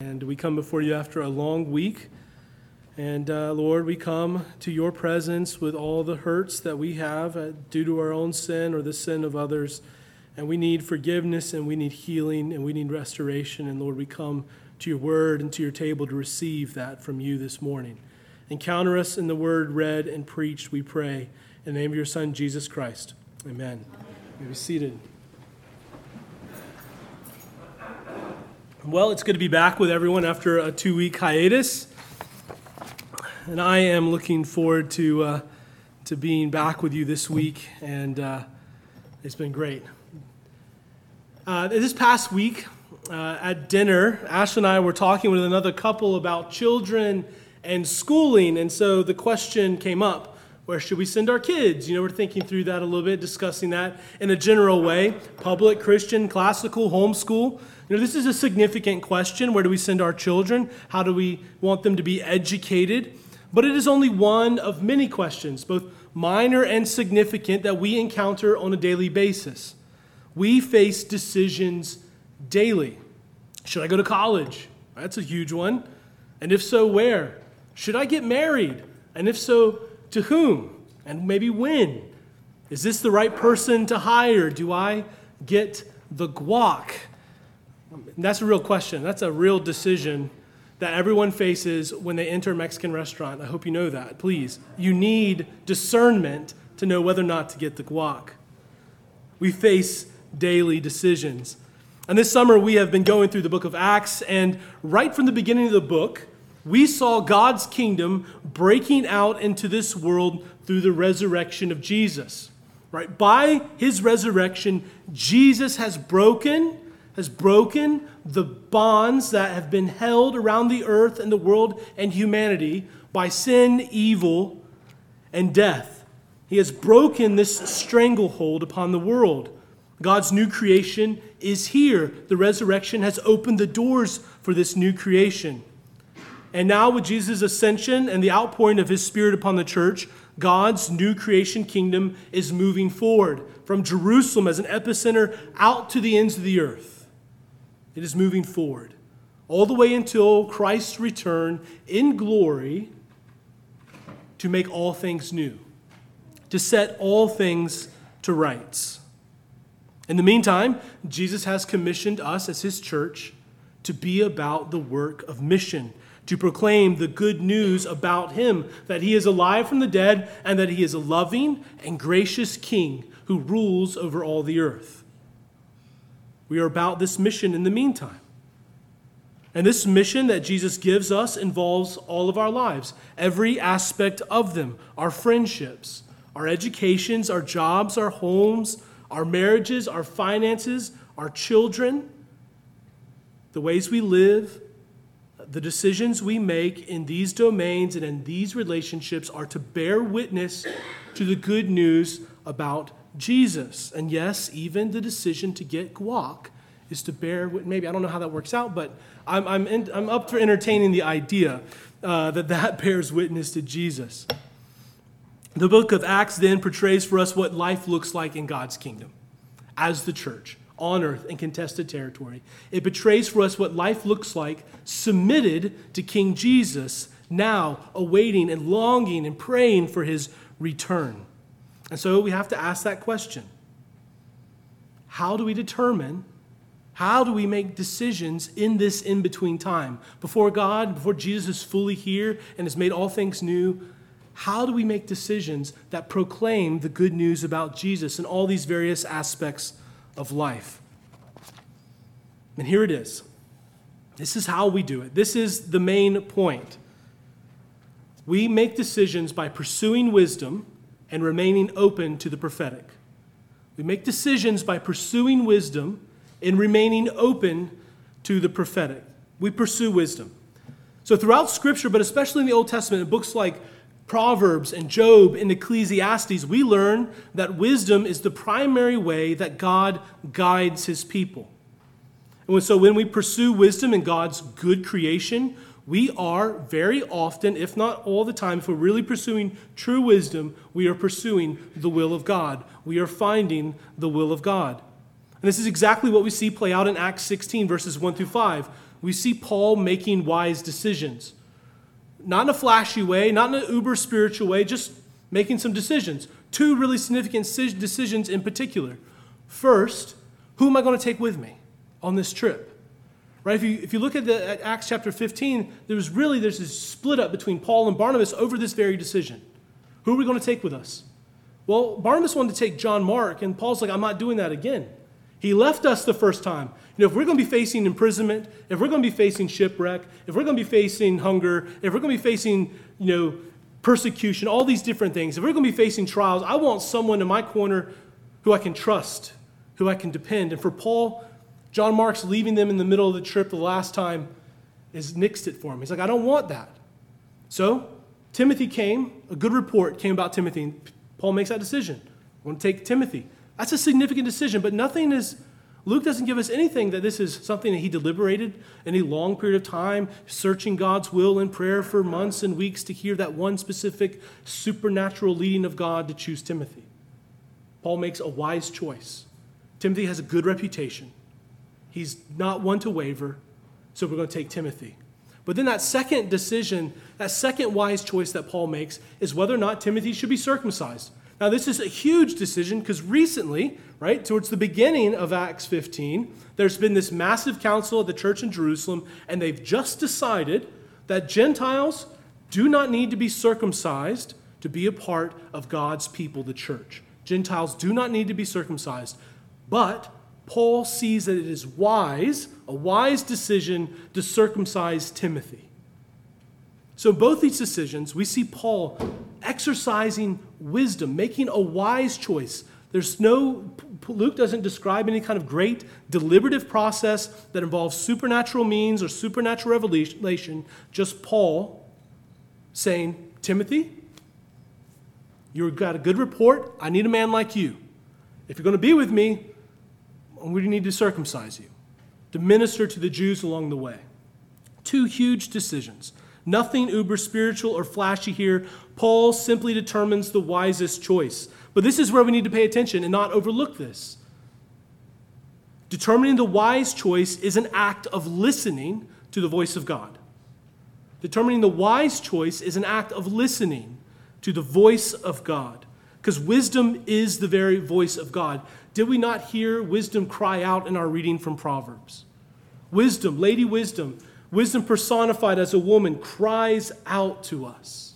And we come before you after a long week. And uh, Lord, we come to your presence with all the hurts that we have uh, due to our own sin or the sin of others. And we need forgiveness and we need healing and we need restoration. And Lord, we come to your word and to your table to receive that from you this morning. Encounter us in the word read and preached, we pray. In the name of your Son, Jesus Christ. Amen. You may be seated. Well, it's good to be back with everyone after a two week hiatus. And I am looking forward to, uh, to being back with you this week, and uh, it's been great. Uh, this past week uh, at dinner, Ash and I were talking with another couple about children and schooling, and so the question came up where should we send our kids? You know, we're thinking through that a little bit, discussing that in a general way public, Christian, classical, homeschool. You know, this is a significant question. Where do we send our children? How do we want them to be educated? But it is only one of many questions, both minor and significant, that we encounter on a daily basis. We face decisions daily. Should I go to college? That's a huge one. And if so, where? Should I get married? And if so, to whom? And maybe when? Is this the right person to hire? Do I get the guac? That's a real question. That's a real decision that everyone faces when they enter a Mexican restaurant. I hope you know that. Please. You need discernment to know whether or not to get the guac. We face daily decisions. And this summer, we have been going through the book of Acts, and right from the beginning of the book, we saw God's kingdom breaking out into this world through the resurrection of Jesus. Right? By his resurrection, Jesus has broken has broken the bonds that have been held around the earth and the world and humanity by sin, evil, and death. He has broken this stranglehold upon the world. God's new creation is here. The resurrection has opened the doors for this new creation. And now, with Jesus' ascension and the outpouring of his Spirit upon the church, God's new creation kingdom is moving forward from Jerusalem as an epicenter out to the ends of the earth. It is moving forward all the way until Christ's return in glory to make all things new, to set all things to rights. In the meantime, Jesus has commissioned us as his church to be about the work of mission, to proclaim the good news about him that he is alive from the dead and that he is a loving and gracious king who rules over all the earth. We are about this mission in the meantime. And this mission that Jesus gives us involves all of our lives, every aspect of them our friendships, our educations, our jobs, our homes, our marriages, our finances, our children, the ways we live, the decisions we make in these domains and in these relationships are to bear witness to the good news about Jesus. And yes, even the decision to get guac is to bear, witness. maybe, I don't know how that works out, but I'm, I'm, in, I'm up for entertaining the idea uh, that that bears witness to Jesus. The book of Acts then portrays for us what life looks like in God's kingdom as the church on earth in contested territory. It betrays for us what life looks like submitted to King Jesus, now awaiting and longing and praying for his return. And so we have to ask that question How do we determine? How do we make decisions in this in between time? Before God, before Jesus is fully here and has made all things new, how do we make decisions that proclaim the good news about Jesus in all these various aspects of life? And here it is. This is how we do it. This is the main point. We make decisions by pursuing wisdom and remaining open to the prophetic. We make decisions by pursuing wisdom and remaining open to the prophetic. We pursue wisdom. So, throughout Scripture, but especially in the Old Testament, in books like Proverbs and Job and Ecclesiastes, we learn that wisdom is the primary way that God guides his people. And so, when we pursue wisdom in God's good creation, we are very often, if not all the time, if we're really pursuing true wisdom, we are pursuing the will of God. We are finding the will of God. And this is exactly what we see play out in Acts 16, verses 1 through 5. We see Paul making wise decisions. Not in a flashy way, not in an uber spiritual way, just making some decisions. Two really significant decisions in particular. First, who am I going to take with me on this trip? Right? If you, if you look at, the, at Acts chapter 15, there's really there's this split up between Paul and Barnabas over this very decision. Who are we going to take with us? Well, Barnabas wanted to take John Mark, and Paul's like, I'm not doing that again. He left us the first time. Know, if we're going to be facing imprisonment, if we're going to be facing shipwreck, if we're going to be facing hunger, if we're going to be facing, you know, persecution, all these different things, if we're going to be facing trials, I want someone in my corner who I can trust, who I can depend. And for Paul, John Mark's leaving them in the middle of the trip the last time is nixed it for him. He's like, I don't want that. So Timothy came, a good report came about Timothy. Paul makes that decision. I want to take Timothy. That's a significant decision, but nothing is, Luke doesn't give us anything that this is something that he deliberated any long period of time, searching God's will in prayer for months and weeks to hear that one specific supernatural leading of God to choose Timothy. Paul makes a wise choice. Timothy has a good reputation. He's not one to waver, so we're going to take Timothy. But then that second decision, that second wise choice that Paul makes is whether or not Timothy should be circumcised. Now, this is a huge decision because recently, right, towards the beginning of Acts 15, there's been this massive council at the church in Jerusalem, and they've just decided that Gentiles do not need to be circumcised to be a part of God's people, the church. Gentiles do not need to be circumcised. But Paul sees that it is wise, a wise decision to circumcise Timothy. So, both these decisions, we see Paul exercising wisdom, making a wise choice. There's no, Luke doesn't describe any kind of great deliberative process that involves supernatural means or supernatural revelation, just Paul saying, Timothy, you've got a good report. I need a man like you. If you're going to be with me, we need to circumcise you, to minister to the Jews along the way. Two huge decisions. Nothing uber spiritual or flashy here. Paul simply determines the wisest choice. But this is where we need to pay attention and not overlook this. Determining the wise choice is an act of listening to the voice of God. Determining the wise choice is an act of listening to the voice of God. Because wisdom is the very voice of God. Did we not hear wisdom cry out in our reading from Proverbs? Wisdom, Lady Wisdom, wisdom personified as a woman, cries out to us.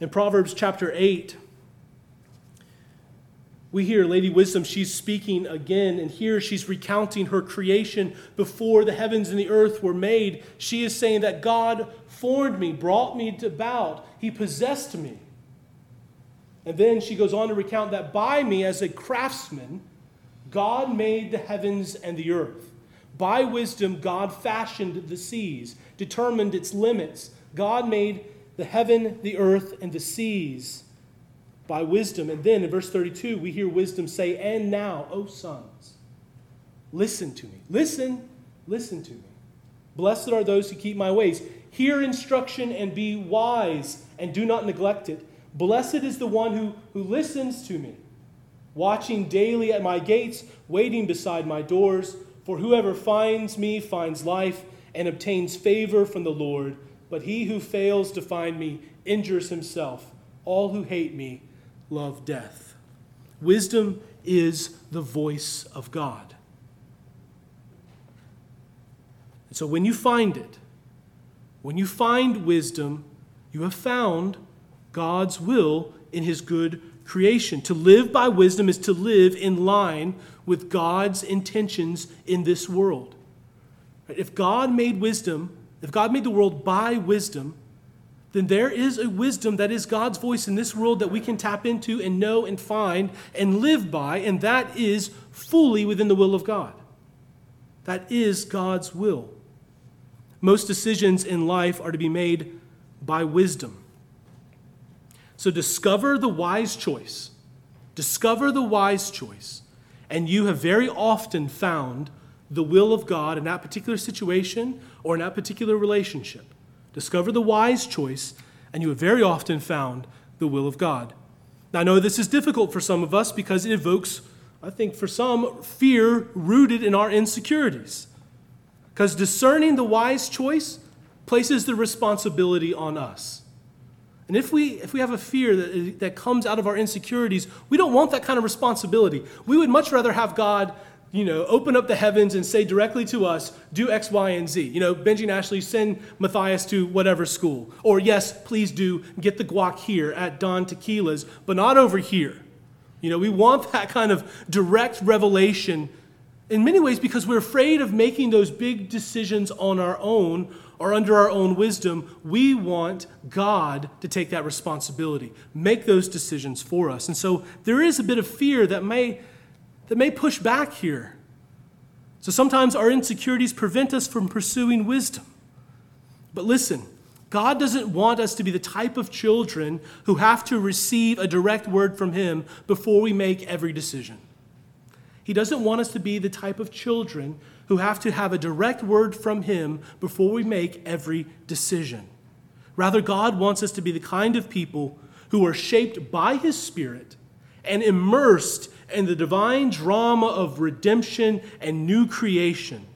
In Proverbs chapter 8, we hear Lady Wisdom, she's speaking again, and here she's recounting her creation before the heavens and the earth were made. She is saying that God formed me, brought me about, He possessed me. And then she goes on to recount that by me as a craftsman, God made the heavens and the earth. By wisdom, God fashioned the seas, determined its limits. God made the heaven, the earth, and the seas by wisdom. And then in verse 32, we hear wisdom say, And now, O sons, listen to me. Listen, listen to me. Blessed are those who keep my ways. Hear instruction and be wise, and do not neglect it. Blessed is the one who, who listens to me, watching daily at my gates, waiting beside my doors. For whoever finds me finds life and obtains favor from the Lord. But he who fails to find me injures himself. All who hate me love death. Wisdom is the voice of God. And so when you find it, when you find wisdom, you have found God's will in his good creation. To live by wisdom is to live in line with God's intentions in this world. If God made wisdom, if God made the world by wisdom, then there is a wisdom that is God's voice in this world that we can tap into and know and find and live by, and that is fully within the will of God. That is God's will. Most decisions in life are to be made by wisdom. So discover the wise choice. Discover the wise choice. And you have very often found the will of God in that particular situation or in that particular relationship. Discover the wise choice, and you have very often found the will of God. Now, I know this is difficult for some of us because it evokes I think for some, fear rooted in our insecurities. Because discerning the wise choice places the responsibility on us. And if we, if we have a fear that, that comes out of our insecurities, we don't want that kind of responsibility. We would much rather have God, you know, open up the heavens and say directly to us, do X, Y, and Z. You know, Benji and Ashley, send Matthias to whatever school. Or yes, please do get the guac here at Don Tequila's, but not over here. You know, we want that kind of direct revelation in many ways because we're afraid of making those big decisions on our own or under our own wisdom, we want God to take that responsibility, make those decisions for us. And so there is a bit of fear that may, that may push back here. So sometimes our insecurities prevent us from pursuing wisdom. But listen, God doesn't want us to be the type of children who have to receive a direct word from Him before we make every decision. He doesn't want us to be the type of children who have to have a direct word from Him before we make every decision. Rather, God wants us to be the kind of people who are shaped by His Spirit and immersed in the divine drama of redemption and new creation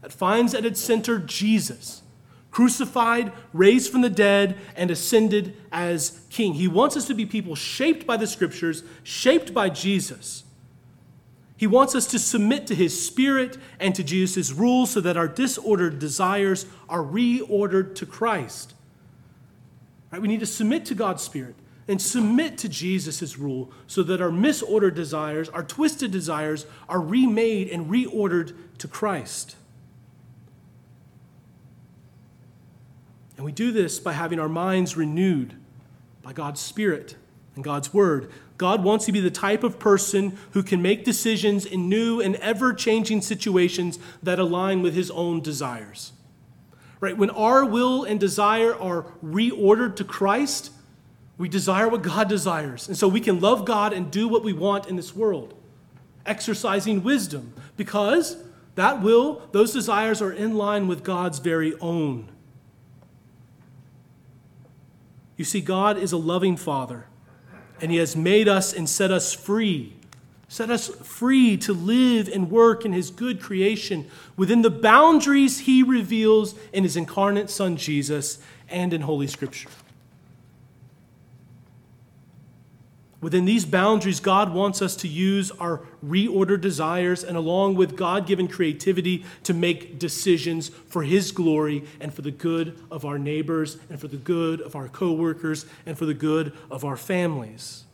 that finds at its center Jesus, crucified, raised from the dead, and ascended as King. He wants us to be people shaped by the Scriptures, shaped by Jesus he wants us to submit to his spirit and to Jesus' rules so that our disordered desires are reordered to Christ. Right? We need to submit to God's spirit and submit to Jesus' rule so that our misordered desires, our twisted desires, are remade and reordered to Christ. And we do this by having our minds renewed by God's Spirit and God's Word. God wants to be the type of person who can make decisions in new and ever changing situations that align with his own desires. Right? When our will and desire are reordered to Christ, we desire what God desires. And so we can love God and do what we want in this world, exercising wisdom, because that will, those desires are in line with God's very own. You see, God is a loving Father and He has made us and set us free. Set us free to live and work in His good creation within the boundaries He reveals in His incarnate Son Jesus and in Holy Scripture. Within these boundaries, God wants us to use our reordered desires and, along with God given creativity, to make decisions for His glory and for the good of our neighbors and for the good of our coworkers and for the good of our families.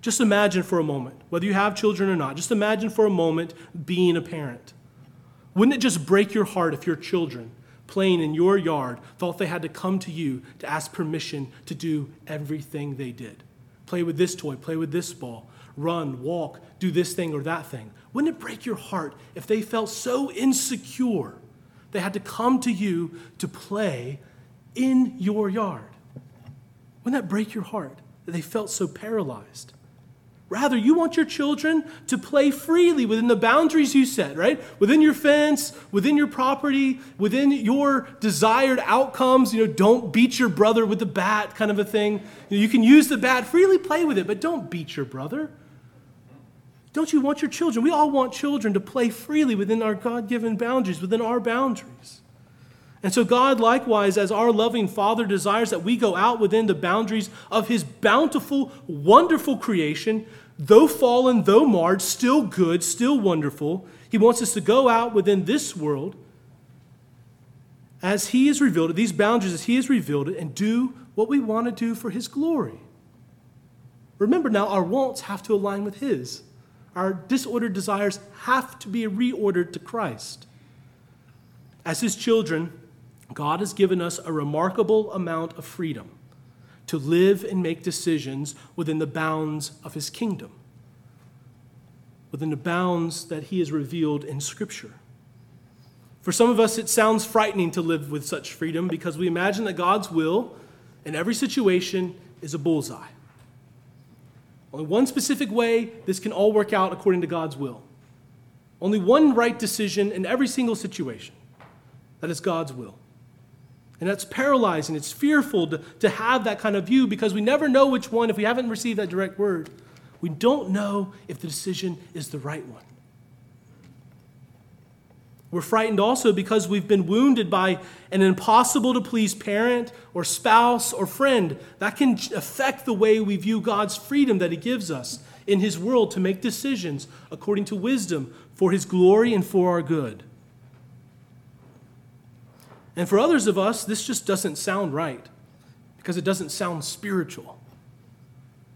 Just imagine for a moment, whether you have children or not, just imagine for a moment being a parent. Wouldn't it just break your heart if your children, playing in your yard, thought they had to come to you to ask permission to do everything they did? Play with this toy, play with this ball, run, walk, do this thing or that thing. Wouldn't it break your heart if they felt so insecure they had to come to you to play in your yard? Wouldn't that break your heart that they felt so paralyzed? Rather, you want your children to play freely within the boundaries you set, right? Within your fence, within your property, within your desired outcomes. You know, don't beat your brother with the bat, kind of a thing. You, know, you can use the bat, freely play with it, but don't beat your brother. Don't you want your children? We all want children to play freely within our God given boundaries, within our boundaries. And so, God, likewise, as our loving Father, desires that we go out within the boundaries of His bountiful, wonderful creation, though fallen, though marred, still good, still wonderful. He wants us to go out within this world as He has revealed it, these boundaries as He has revealed it, and do what we want to do for His glory. Remember now, our wants have to align with His. Our disordered desires have to be reordered to Christ. As His children, God has given us a remarkable amount of freedom to live and make decisions within the bounds of his kingdom, within the bounds that he has revealed in Scripture. For some of us, it sounds frightening to live with such freedom because we imagine that God's will in every situation is a bullseye. Only one specific way this can all work out according to God's will. Only one right decision in every single situation. That is God's will. And that's paralyzing. It's fearful to, to have that kind of view because we never know which one, if we haven't received that direct word, we don't know if the decision is the right one. We're frightened also because we've been wounded by an impossible to please parent or spouse or friend. That can affect the way we view God's freedom that He gives us in His world to make decisions according to wisdom for His glory and for our good. And for others of us, this just doesn't sound right because it doesn't sound spiritual.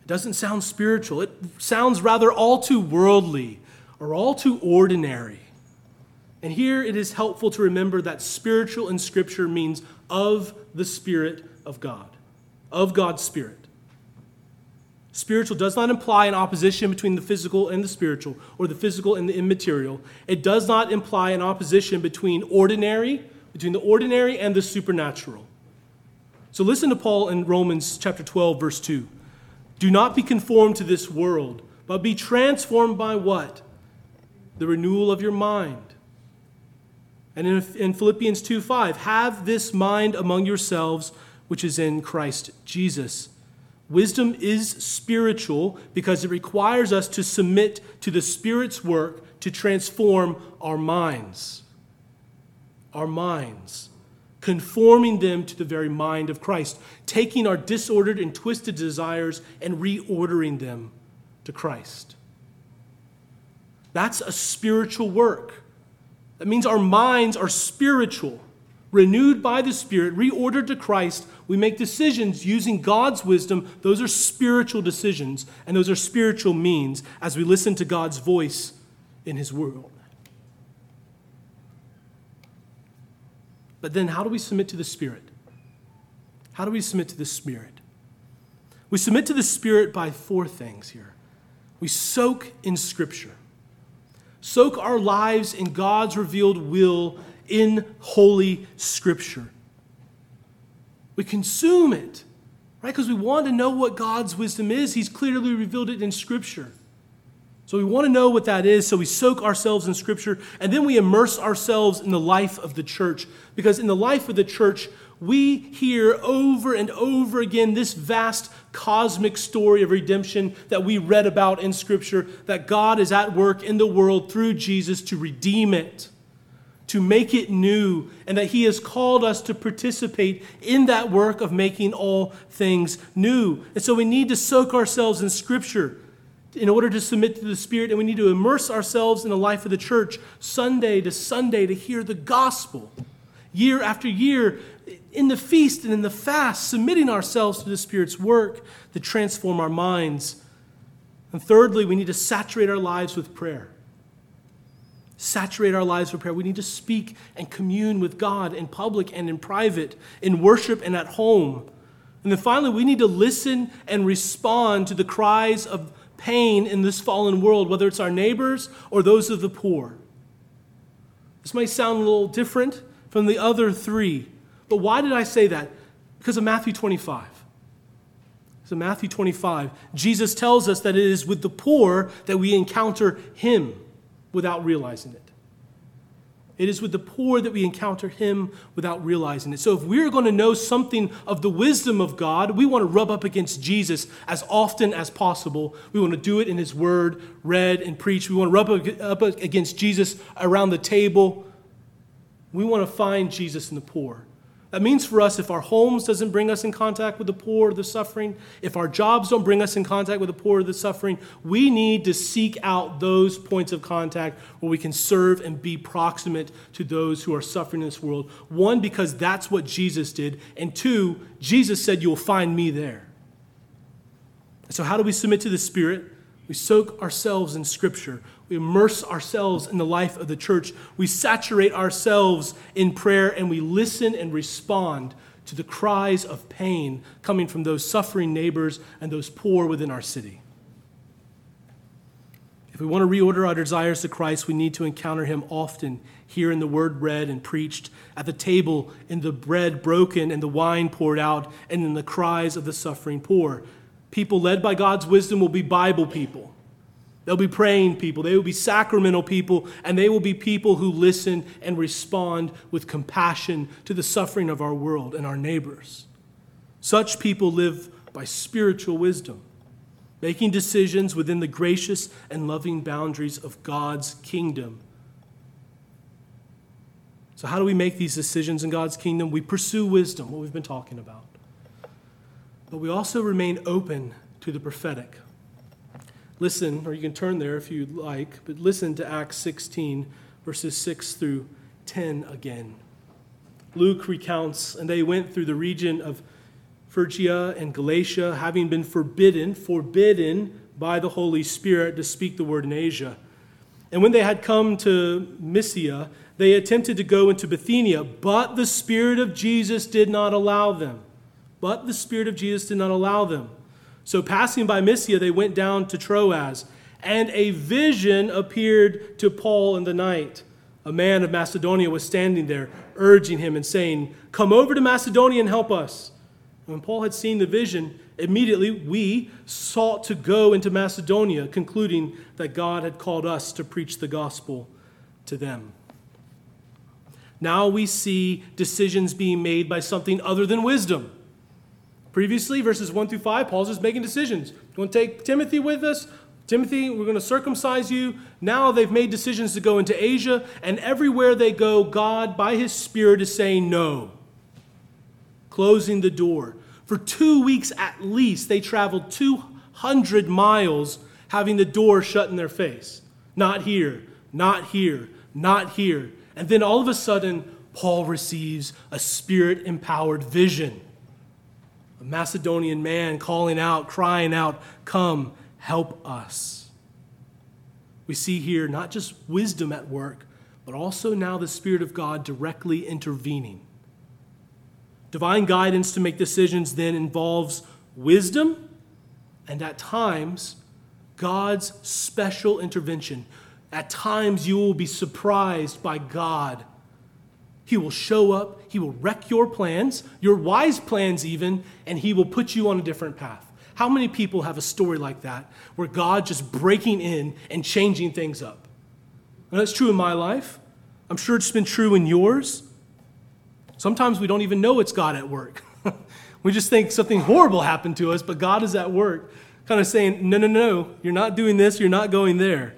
It doesn't sound spiritual. It sounds rather all too worldly or all too ordinary. And here it is helpful to remember that spiritual in Scripture means of the Spirit of God, of God's Spirit. Spiritual does not imply an opposition between the physical and the spiritual, or the physical and the immaterial. It does not imply an opposition between ordinary, between the ordinary and the supernatural. So listen to Paul in Romans chapter 12, verse 2. Do not be conformed to this world, but be transformed by what? The renewal of your mind and in, in Philippians 2 5, have this mind among yourselves, which is in Christ Jesus. Wisdom is spiritual because it requires us to submit to the Spirit's work to transform our minds. Our minds. Conforming them to the very mind of Christ, taking our disordered and twisted desires and reordering them to Christ. That's a spiritual work. That means our minds are spiritual, renewed by the Spirit, reordered to Christ. We make decisions using God's wisdom. Those are spiritual decisions, and those are spiritual means as we listen to God's voice in His world. But then, how do we submit to the Spirit? How do we submit to the Spirit? We submit to the Spirit by four things here. We soak in Scripture soak our lives in God's revealed will in Holy Scripture. We consume it, right? Because we want to know what God's wisdom is. He's clearly revealed it in Scripture. So we want to know what that is, so we soak ourselves in Scripture, and then we immerse ourselves in the life of the church. Because in the life of the church, we hear over and over again this vast cosmic story of redemption that we read about in Scripture that God is at work in the world through Jesus to redeem it, to make it new, and that He has called us to participate in that work of making all things new. And so we need to soak ourselves in Scripture in order to submit to the Spirit, and we need to immerse ourselves in the life of the church Sunday to Sunday to hear the gospel year after year in the feast and in the fast, submitting ourselves to the Spirit's work to transform our minds. And thirdly, we need to saturate our lives with prayer. Saturate our lives with prayer. We need to speak and commune with God in public and in private, in worship and at home. And then finally, we need to listen and respond to the cries of pain in this fallen world, whether it's our neighbors or those of the poor. This might sound a little different from the other three, but why did I say that? Because of Matthew 25. So, Matthew 25, Jesus tells us that it is with the poor that we encounter Him without realizing it. It is with the poor that we encounter Him without realizing it. So, if we're going to know something of the wisdom of God, we want to rub up against Jesus as often as possible. We want to do it in His Word, read and preached. We want to rub up against Jesus around the table. We want to find Jesus in the poor. That means for us, if our homes doesn't bring us in contact with the poor or the suffering, if our jobs don't bring us in contact with the poor or the suffering, we need to seek out those points of contact where we can serve and be proximate to those who are suffering in this world. One, because that's what Jesus did, and two, Jesus said, You'll find me there. So, how do we submit to the Spirit? We soak ourselves in Scripture. We immerse ourselves in the life of the church. We saturate ourselves in prayer and we listen and respond to the cries of pain coming from those suffering neighbors and those poor within our city. If we want to reorder our desires to Christ, we need to encounter Him often here in the word read and preached, at the table, in the bread broken and the wine poured out, and in the cries of the suffering poor. People led by God's wisdom will be Bible people. They'll be praying people, they will be sacramental people, and they will be people who listen and respond with compassion to the suffering of our world and our neighbors. Such people live by spiritual wisdom. making decisions within the gracious and loving boundaries of God's kingdom. So, how do we make these decisions in God's kingdom? We pursue wisdom, what we've been talking about. But we also remain open to the prophetic. Listen, or you can turn there if you'd like, but listen to Acts 16, verses 6 through 10 again. Luke recounts, and they went through the region of Phrygia and Galatia, having been forbidden, forbidden by the Holy Spirit to speak the word in Asia. And when they had come to Mysia, they attempted to go into Bithynia, but the Spirit of Jesus did not allow them. But the Spirit of Jesus did not allow them. So, passing by Mysia, they went down to Troas, and a vision appeared to Paul in the night. A man of Macedonia was standing there, urging him and saying, Come over to Macedonia and help us. When Paul had seen the vision, immediately we sought to go into Macedonia, concluding that God had called us to preach the gospel to them. Now we see decisions being made by something other than wisdom. Previously, verses 1 through 5, Paul's just making decisions. We want to take Timothy with us. Timothy, we're going to circumcise you. Now they've made decisions to go into Asia, and everywhere they go, God, by his Spirit, is saying no, closing the door. For two weeks at least, they traveled 200 miles having the door shut in their face. Not here, not here, not here. And then all of a sudden, Paul receives a spirit empowered vision a Macedonian man calling out, crying out, Come, help us. We see here not just wisdom at work, but also now the Spirit of God directly intervening. Divine guidance to make decisions then involves wisdom and at times God's special intervention. At times you will be surprised by God he will show up, He will wreck your plans, your wise plans even, and He will put you on a different path. How many people have a story like that where God just breaking in and changing things up? And that's true in my life. I'm sure it's been true in yours. Sometimes we don't even know it's God at work. we just think something horrible happened to us, but God is at work, kind of saying, no, no, no, you're not doing this, you're not going there.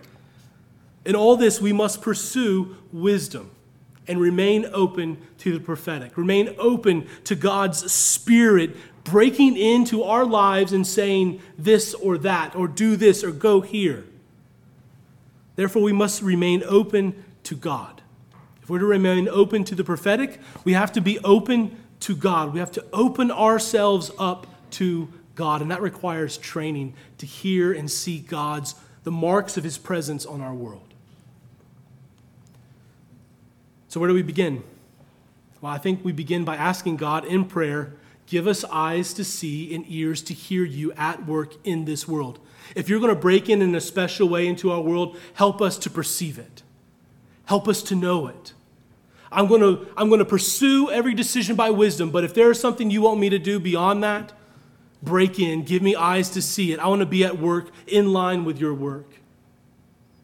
In all this, we must pursue wisdom and remain open to the prophetic. Remain open to God's Spirit breaking into our lives and saying this or that, or do this or go here. Therefore, we must remain open to God. If we're to remain open to the prophetic, we have to be open to God. We have to open ourselves up to God, and that requires training to hear and see God's the marks of his presence on our world. So, where do we begin? Well, I think we begin by asking God in prayer give us eyes to see and ears to hear you at work in this world. If you're going to break in in a special way into our world, help us to perceive it, help us to know it. I'm going to, I'm going to pursue every decision by wisdom, but if there is something you want me to do beyond that, break in, give me eyes to see it. I want to be at work in line with your work.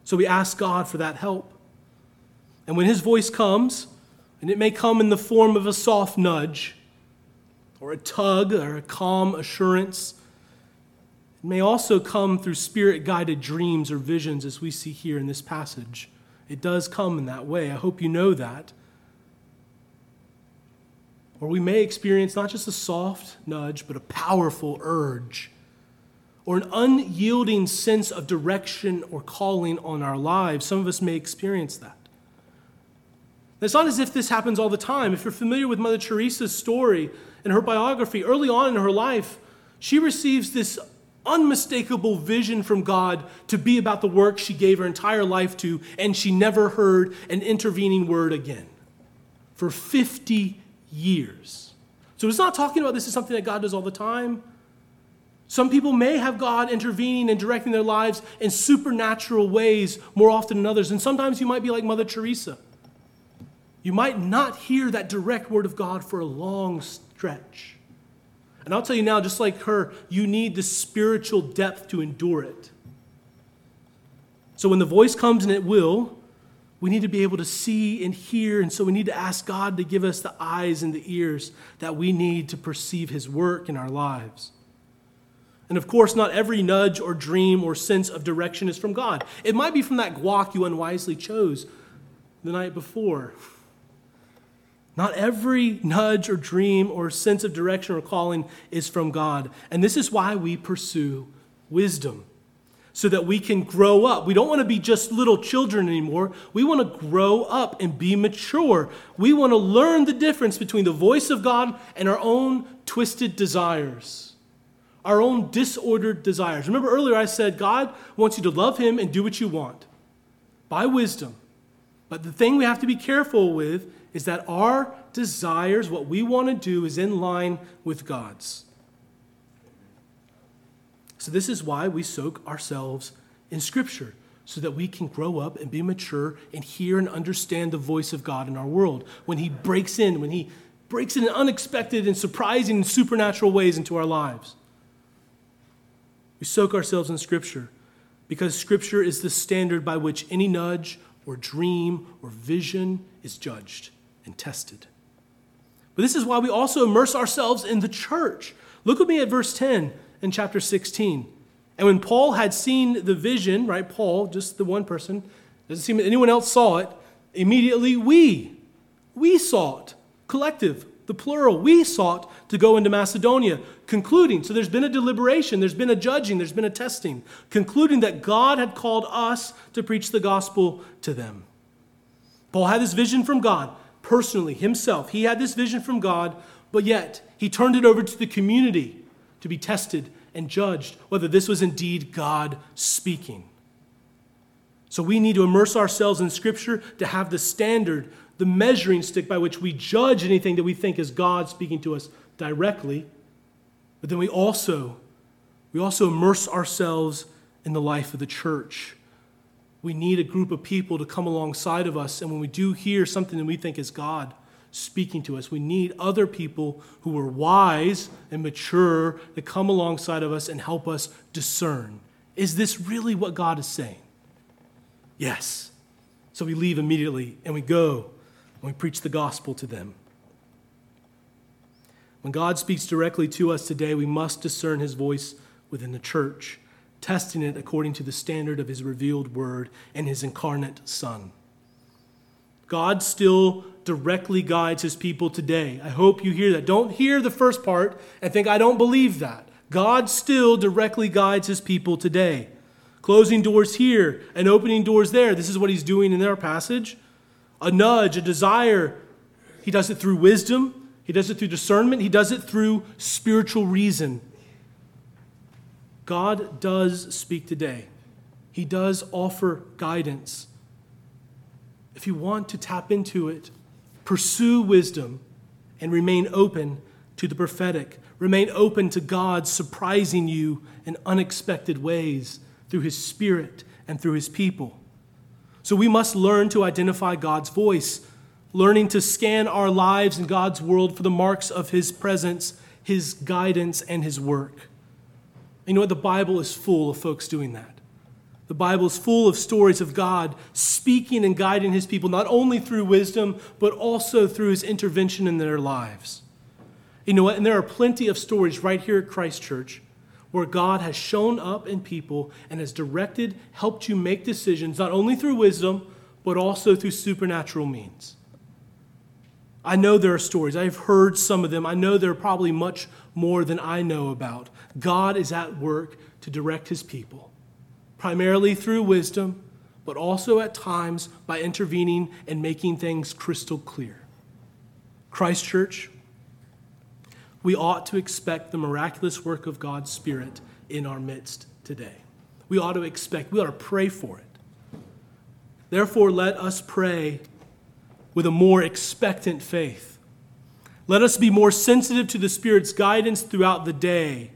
So we ask God for that help. And when his voice comes, and it may come in the form of a soft nudge, or a tug, or a calm assurance, it may also come through spirit guided dreams or visions, as we see here in this passage. It does come in that way. I hope you know that. Or we may experience not just a soft nudge, but a powerful urge, or an unyielding sense of direction or calling on our lives. Some of us may experience that. It's not as if this happens all the time. If you're familiar with Mother Teresa's story and her biography, early on in her life, she receives this unmistakable vision from God to be about the work she gave her entire life to, and she never heard an intervening word again for 50 years. So it's not talking about this is something that God does all the time. Some people may have God intervening and directing their lives in supernatural ways more often than others. And sometimes you might be like Mother Teresa you might not hear that direct word of God for a long stretch. And I'll tell you now, just like her, you need the spiritual depth to endure it. So when the voice comes, and it will, we need to be able to see and hear. And so we need to ask God to give us the eyes and the ears that we need to perceive His work in our lives. And of course, not every nudge or dream or sense of direction is from God. It might be from that guac you unwisely chose the night before. Not every nudge or dream or sense of direction or calling is from God. And this is why we pursue wisdom, so that we can grow up. We don't want to be just little children anymore. We want to grow up and be mature. We want to learn the difference between the voice of God and our own twisted desires, our own disordered desires. Remember earlier I said God wants you to love Him and do what you want by wisdom. But the thing we have to be careful with is that our desires, what we want to do, is in line with God's. So, this is why we soak ourselves in Scripture, so that we can grow up and be mature and hear and understand the voice of God in our world. When He breaks in, when He breaks in unexpected and surprising and supernatural ways into our lives. We soak ourselves in Scripture because Scripture is the standard by which any nudge or dream or vision is judged and tested. But this is why we also immerse ourselves in the church. Look with me at verse 10 in chapter 16. And when Paul had seen the vision, right, Paul, just the one person, doesn't seem anyone else saw it, immediately we, we saw it, collective, the plural, we sought to go into Macedonia, concluding, so there's been a deliberation, there's been a judging, there's been a testing, concluding that God had called us to preach the gospel to them. Paul had this vision from God personally, himself. He had this vision from God, but yet he turned it over to the community to be tested and judged whether this was indeed God speaking. So we need to immerse ourselves in Scripture to have the standard, the measuring stick by which we judge anything that we think is God speaking to us directly. But then we also, we also immerse ourselves in the life of the church we need a group of people to come alongside of us. And when we do hear something that we think is God speaking to us, we need other people who are wise and mature to come alongside of us and help us discern is this really what God is saying? Yes. So we leave immediately and we go and we preach the gospel to them. When God speaks directly to us today, we must discern his voice within the church testing it according to the standard of his revealed word and his incarnate Son. God still directly guides his people today. I hope you hear that. Don't hear the first part and think, I don't believe that. God still directly guides his people today. Closing doors here and opening doors there. This is what he's doing in our passage. A nudge, a desire. He does it through wisdom, he does it through discernment, he does it through spiritual reason. God does speak today. He does offer guidance. If you want to tap into it, pursue wisdom and remain open to the prophetic. Remain open to God surprising you in unexpected ways through His Spirit and through His people. So we must learn to identify God's voice, learning to scan our lives and God's world for the marks of His presence, His guidance, and His work. You know what? The Bible is full of folks doing that. The Bible is full of stories of God speaking and guiding his people, not only through wisdom, but also through his intervention in their lives. You know what? And there are plenty of stories right here at Christ Church where God has shown up in people and has directed, helped you make decisions, not only through wisdom, but also through supernatural means. I know there are stories. I've heard some of them. I know there are probably much more than I know about. God is at work to direct his people, primarily through wisdom, but also at times by intervening and making things crystal clear. Christ Church, we ought to expect the miraculous work of God's Spirit in our midst today. We ought to expect, we ought to pray for it. Therefore, let us pray with a more expectant faith. Let us be more sensitive to the Spirit's guidance throughout the day,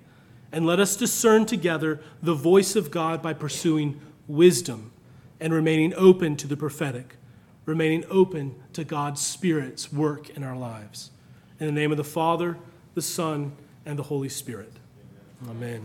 and let us discern together the voice of God by pursuing wisdom and remaining open to the prophetic, remaining open to God's Spirit's work in our lives. In the name of the Father, the Son, and the Holy Spirit. Amen.